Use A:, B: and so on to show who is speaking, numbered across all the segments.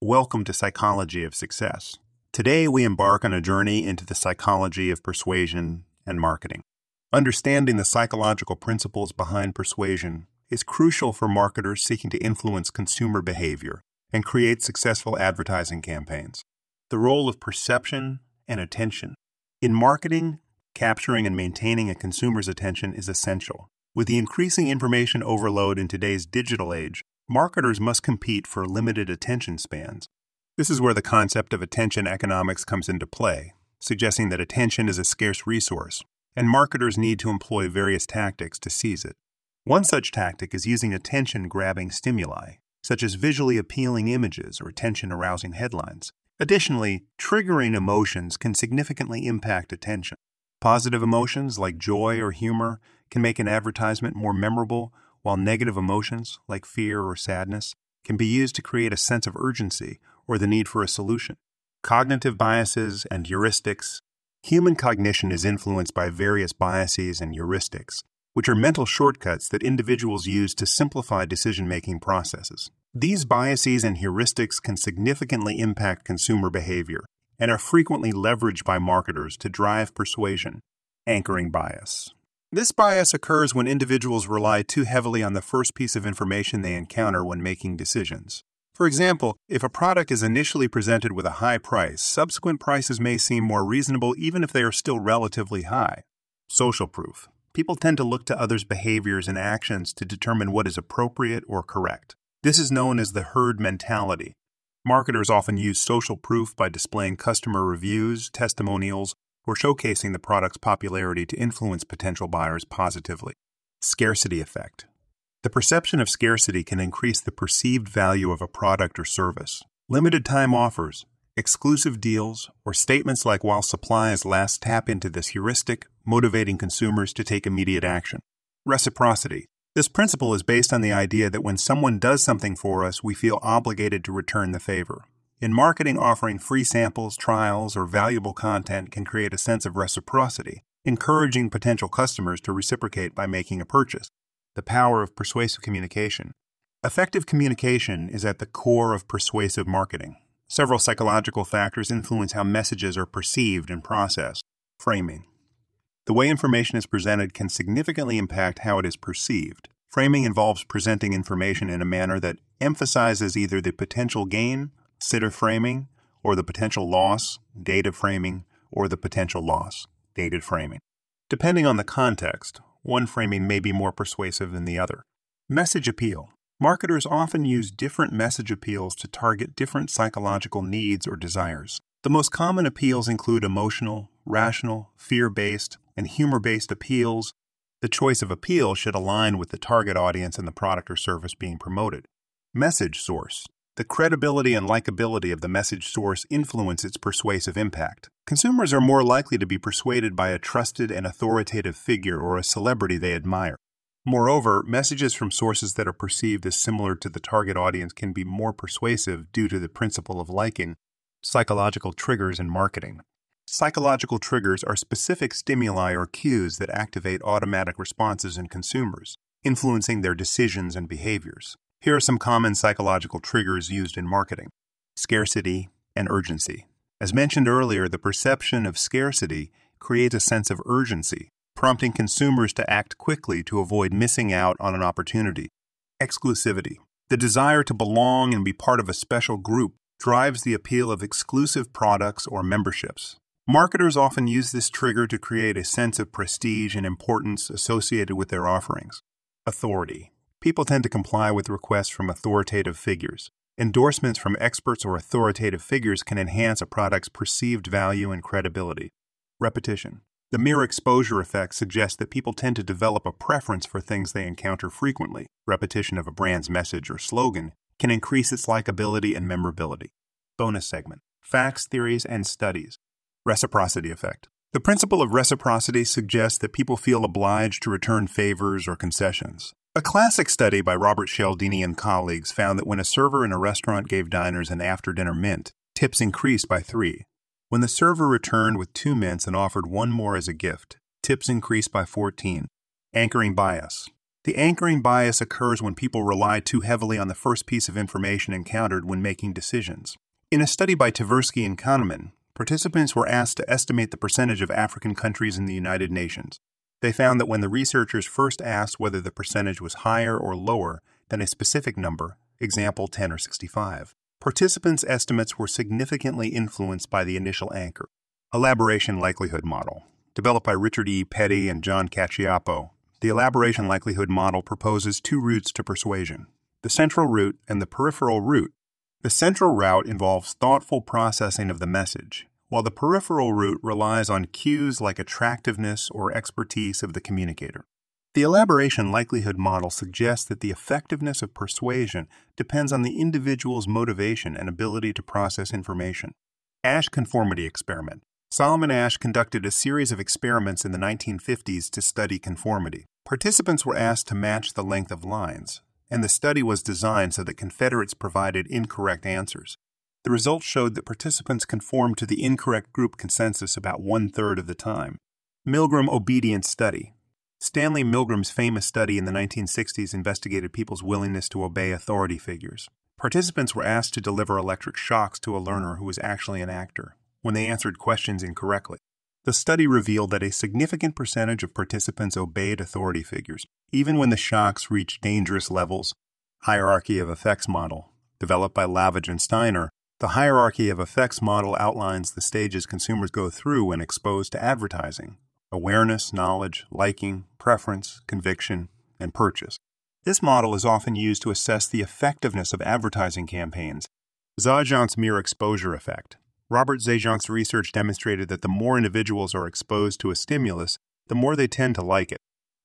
A: Welcome to Psychology of Success. Today we embark on a journey into the psychology of persuasion and marketing. Understanding the psychological principles behind persuasion is crucial for marketers seeking to influence consumer behavior and create successful advertising campaigns. The role of perception and attention. In marketing, capturing and maintaining a consumer's attention is essential. With the increasing information overload in today's digital age, marketers must compete for limited attention spans. This is where the concept of attention economics comes into play, suggesting that attention is a scarce resource, and marketers need to employ various tactics to seize it. One such tactic is using attention grabbing stimuli, such as visually appealing images or attention arousing headlines. Additionally, triggering emotions can significantly impact attention. Positive emotions like joy or humor can make an advertisement more memorable, while negative emotions like fear or sadness can be used to create a sense of urgency or the need for a solution. Cognitive biases and heuristics. Human cognition is influenced by various biases and heuristics, which are mental shortcuts that individuals use to simplify decision making processes. These biases and heuristics can significantly impact consumer behavior and are frequently leveraged by marketers to drive persuasion. Anchoring bias. This bias occurs when individuals rely too heavily on the first piece of information they encounter when making decisions. For example, if a product is initially presented with a high price, subsequent prices may seem more reasonable even if they are still relatively high. Social proof. People tend to look to others' behaviors and actions to determine what is appropriate or correct. This is known as the herd mentality. Marketers often use social proof by displaying customer reviews, testimonials, or showcasing the product's popularity to influence potential buyers positively. Scarcity effect. The perception of scarcity can increase the perceived value of a product or service. Limited time offers, exclusive deals, or statements like while supplies last tap into this heuristic, motivating consumers to take immediate action. Reciprocity. This principle is based on the idea that when someone does something for us, we feel obligated to return the favor. In marketing, offering free samples, trials, or valuable content can create a sense of reciprocity, encouraging potential customers to reciprocate by making a purchase. The power of persuasive communication. Effective communication is at the core of persuasive marketing. Several psychological factors influence how messages are perceived and processed. Framing. The way information is presented can significantly impact how it is perceived. Framing involves presenting information in a manner that emphasizes either the potential gain, sitter framing, or the potential loss, dative framing, or the potential loss, dated framing. Depending on the context, one framing may be more persuasive than the other. Message appeal. Marketers often use different message appeals to target different psychological needs or desires. The most common appeals include emotional, rational, fear based, and humor based appeals. The choice of appeal should align with the target audience and the product or service being promoted. Message source. The credibility and likability of the message source influence its persuasive impact. Consumers are more likely to be persuaded by a trusted and authoritative figure or a celebrity they admire. Moreover, messages from sources that are perceived as similar to the target audience can be more persuasive due to the principle of liking, psychological triggers in marketing. Psychological triggers are specific stimuli or cues that activate automatic responses in consumers, influencing their decisions and behaviors. Here are some common psychological triggers used in marketing scarcity and urgency. As mentioned earlier, the perception of scarcity creates a sense of urgency, prompting consumers to act quickly to avoid missing out on an opportunity. Exclusivity. The desire to belong and be part of a special group drives the appeal of exclusive products or memberships. Marketers often use this trigger to create a sense of prestige and importance associated with their offerings. Authority. People tend to comply with requests from authoritative figures. Endorsements from experts or authoritative figures can enhance a product's perceived value and credibility. Repetition. The mere exposure effect suggests that people tend to develop a preference for things they encounter frequently. Repetition of a brand's message or slogan can increase its likability and memorability. Bonus segment Facts, Theories, and Studies. Reciprocity Effect. The principle of reciprocity suggests that people feel obliged to return favors or concessions. A classic study by Robert Cialdini and colleagues found that when a server in a restaurant gave diners an after dinner mint, tips increased by three. When the server returned with two mints and offered one more as a gift, tips increased by 14. Anchoring bias. The anchoring bias occurs when people rely too heavily on the first piece of information encountered when making decisions. In a study by Tversky and Kahneman, participants were asked to estimate the percentage of African countries in the United Nations. They found that when the researchers first asked whether the percentage was higher or lower than a specific number, example 10 or 65, participants' estimates were significantly influenced by the initial anchor. Elaboration Likelihood Model, developed by Richard E. Petty and John Cacioppo. The elaboration likelihood model proposes two routes to persuasion the central route and the peripheral route the central route involves thoughtful processing of the message, while the peripheral route relies on cues like attractiveness or expertise of the communicator. The elaboration likelihood model suggests that the effectiveness of persuasion depends on the individual's motivation and ability to process information. Asch Conformity Experiment Solomon Asch conducted a series of experiments in the 1950s to study conformity. Participants were asked to match the length of lines, and the study was designed so that Confederates provided incorrect answers. The results showed that participants conformed to the incorrect group consensus about one third of the time. Milgram Obedience Study Stanley Milgram's famous study in the 1960s investigated people's willingness to obey authority figures. Participants were asked to deliver electric shocks to a learner who was actually an actor when they answered questions incorrectly. The study revealed that a significant percentage of participants obeyed authority figures, even when the shocks reached dangerous levels. Hierarchy of Effects Model, developed by Lavidge and Steiner, the hierarchy of effects model outlines the stages consumers go through when exposed to advertising awareness, knowledge, liking, preference, conviction, and purchase. This model is often used to assess the effectiveness of advertising campaigns. Zajonc's mere exposure effect, Robert Zajonc's research demonstrated that the more individuals are exposed to a stimulus, the more they tend to like it.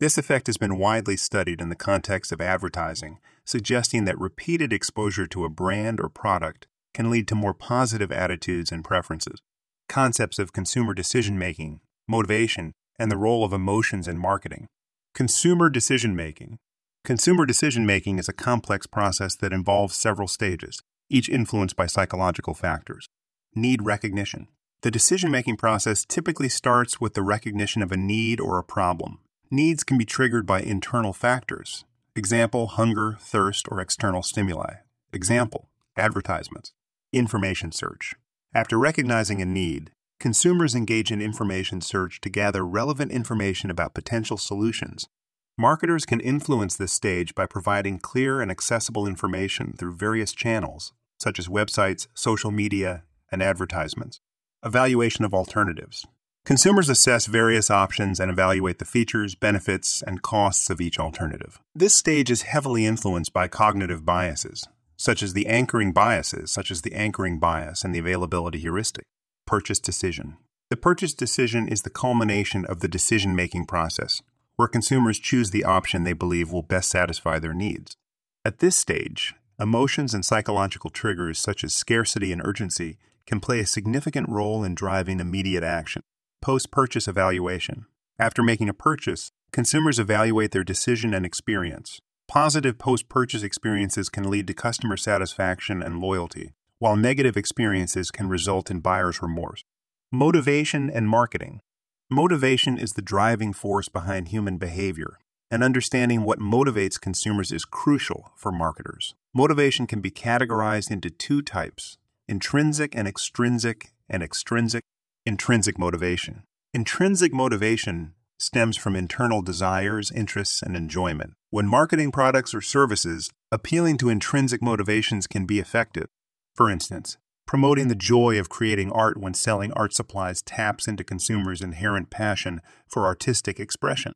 A: This effect has been widely studied in the context of advertising, suggesting that repeated exposure to a brand or product can lead to more positive attitudes and preferences. Concepts of consumer decision making, motivation, and the role of emotions in marketing. Consumer decision making. Consumer decision making is a complex process that involves several stages, each influenced by psychological factors need recognition. The decision making process typically starts with the recognition of a need or a problem. Needs can be triggered by internal factors. Example, hunger, thirst, or external stimuli. Example, advertisements. Information search. After recognizing a need, consumers engage in information search to gather relevant information about potential solutions. Marketers can influence this stage by providing clear and accessible information through various channels, such as websites, social media, and advertisements. Evaluation of alternatives. Consumers assess various options and evaluate the features, benefits, and costs of each alternative. This stage is heavily influenced by cognitive biases, such as the anchoring biases, such as the anchoring bias and the availability heuristic. Purchase decision. The purchase decision is the culmination of the decision making process, where consumers choose the option they believe will best satisfy their needs. At this stage, emotions and psychological triggers such as scarcity and urgency can play a significant role in driving immediate action. Post purchase evaluation. After making a purchase, consumers evaluate their decision and experience. Positive post purchase experiences can lead to customer satisfaction and loyalty, while negative experiences can result in buyer's remorse. Motivation and marketing. Motivation is the driving force behind human behavior, and understanding what motivates consumers is crucial for marketers. Motivation can be categorized into two types intrinsic and extrinsic and extrinsic intrinsic motivation. Intrinsic motivation stems from internal desires, interests, and enjoyment. When marketing products or services, appealing to intrinsic motivations can be effective. For instance, promoting the joy of creating art when selling art supplies taps into consumers' inherent passion for artistic expression.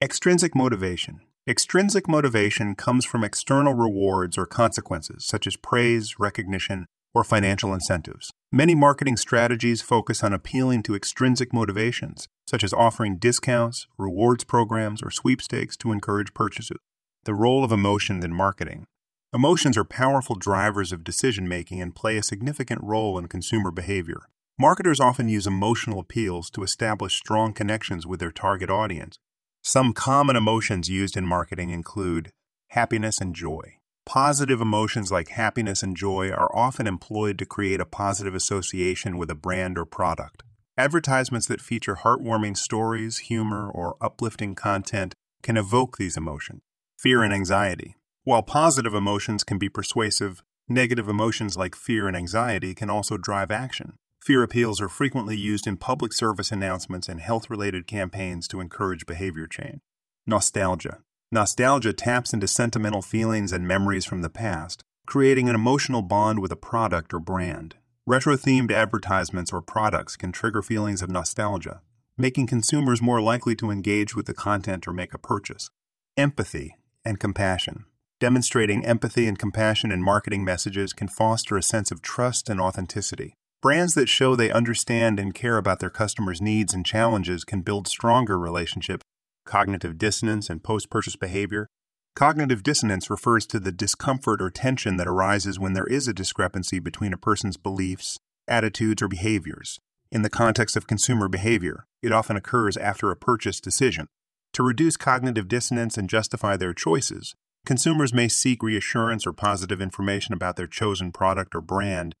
A: Extrinsic motivation. Extrinsic motivation comes from external rewards or consequences, such as praise, recognition, or financial incentives. Many marketing strategies focus on appealing to extrinsic motivations, such as offering discounts, rewards programs, or sweepstakes to encourage purchases. The role of emotions in marketing. Emotions are powerful drivers of decision making and play a significant role in consumer behavior. Marketers often use emotional appeals to establish strong connections with their target audience. Some common emotions used in marketing include happiness and joy. Positive emotions like happiness and joy are often employed to create a positive association with a brand or product. Advertisements that feature heartwarming stories, humor, or uplifting content can evoke these emotions. Fear and anxiety. While positive emotions can be persuasive, negative emotions like fear and anxiety can also drive action. Fear appeals are frequently used in public service announcements and health related campaigns to encourage behavior change. Nostalgia. Nostalgia taps into sentimental feelings and memories from the past, creating an emotional bond with a product or brand. Retro themed advertisements or products can trigger feelings of nostalgia, making consumers more likely to engage with the content or make a purchase. Empathy and compassion. Demonstrating empathy and compassion in marketing messages can foster a sense of trust and authenticity. Brands that show they understand and care about their customers' needs and challenges can build stronger relationships. Cognitive dissonance and post purchase behavior. Cognitive dissonance refers to the discomfort or tension that arises when there is a discrepancy between a person's beliefs, attitudes, or behaviors. In the context of consumer behavior, it often occurs after a purchase decision. To reduce cognitive dissonance and justify their choices, consumers may seek reassurance or positive information about their chosen product or brand.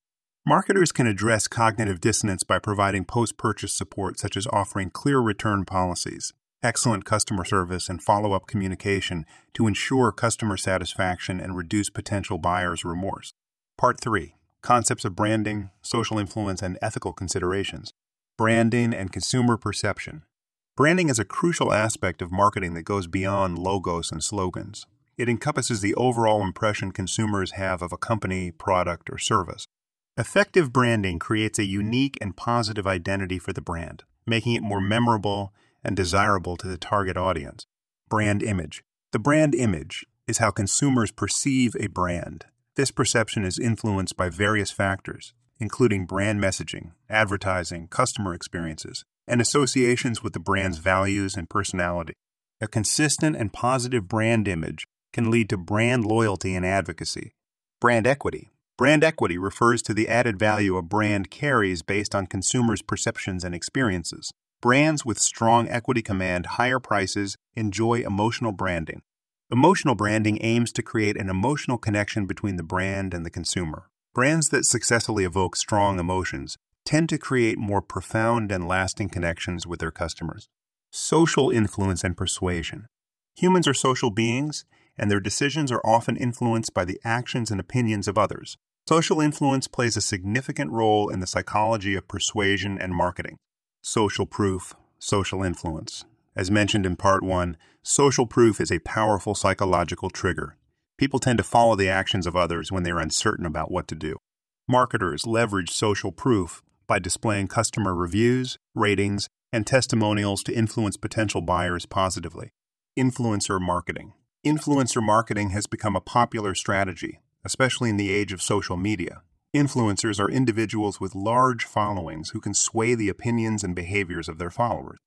A: Marketers can address cognitive dissonance by providing post purchase support, such as offering clear return policies, excellent customer service, and follow up communication to ensure customer satisfaction and reduce potential buyers' remorse. Part 3 Concepts of Branding, Social Influence, and Ethical Considerations. Branding and Consumer Perception. Branding is a crucial aspect of marketing that goes beyond logos and slogans. It encompasses the overall impression consumers have of a company, product, or service. Effective branding creates a unique and positive identity for the brand, making it more memorable and desirable to the target audience. Brand image. The brand image is how consumers perceive a brand. This perception is influenced by various factors, including brand messaging, advertising, customer experiences, and associations with the brand's values and personality. A consistent and positive brand image can lead to brand loyalty and advocacy. Brand equity. Brand equity refers to the added value a brand carries based on consumers' perceptions and experiences. Brands with strong equity command higher prices, enjoy emotional branding. Emotional branding aims to create an emotional connection between the brand and the consumer. Brands that successfully evoke strong emotions tend to create more profound and lasting connections with their customers. Social influence and persuasion. Humans are social beings, and their decisions are often influenced by the actions and opinions of others. Social influence plays a significant role in the psychology of persuasion and marketing. Social proof, social influence. As mentioned in part one, social proof is a powerful psychological trigger. People tend to follow the actions of others when they are uncertain about what to do. Marketers leverage social proof by displaying customer reviews, ratings, and testimonials to influence potential buyers positively. Influencer marketing. Influencer marketing has become a popular strategy, especially in the age of social media. Influencers are individuals with large followings who can sway the opinions and behaviors of their followers.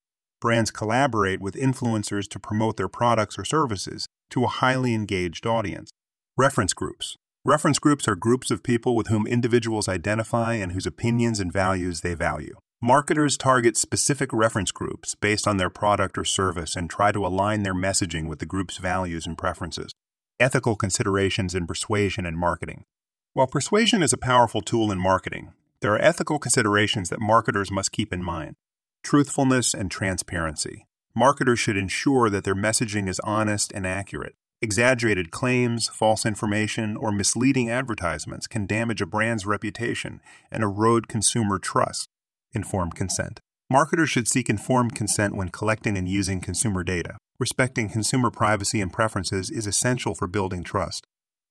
A: Brands collaborate with influencers to promote their products or services to a highly engaged audience. Reference groups. Reference groups are groups of people with whom individuals identify and whose opinions and values they value. Marketers target specific reference groups based on their product or service and try to align their messaging with the group's values and preferences. Ethical considerations in persuasion and marketing. While persuasion is a powerful tool in marketing, there are ethical considerations that marketers must keep in mind. Truthfulness and transparency. Marketers should ensure that their messaging is honest and accurate. Exaggerated claims, false information, or misleading advertisements can damage a brand's reputation and erode consumer trust. Informed consent. Marketers should seek informed consent when collecting and using consumer data. Respecting consumer privacy and preferences is essential for building trust.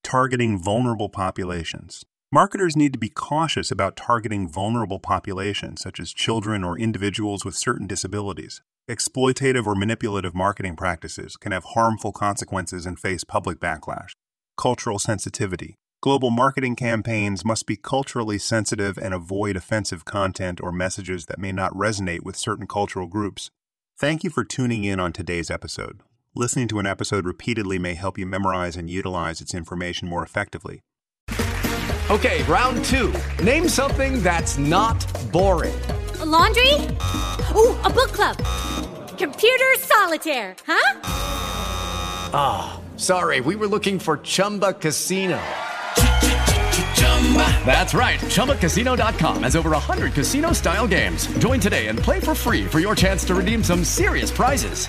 A: Targeting vulnerable populations. Marketers need to be cautious about targeting vulnerable populations, such as children or individuals with certain disabilities. Exploitative or manipulative marketing practices can have harmful consequences and face public backlash. Cultural sensitivity. Global marketing campaigns must be culturally sensitive and avoid offensive content or messages that may not resonate with certain cultural groups. Thank you for tuning in on today's episode. Listening to an episode repeatedly may help you memorize and utilize its information more effectively.
B: Okay, round two. Name something that's not boring.
C: A laundry? Ooh, a book club. Computer solitaire, huh?
B: Ah, oh, sorry, we were looking for Chumba Casino. That's right. ChumbaCasino.com has over 100 casino style games. Join today and play for free for your chance to redeem some serious prizes.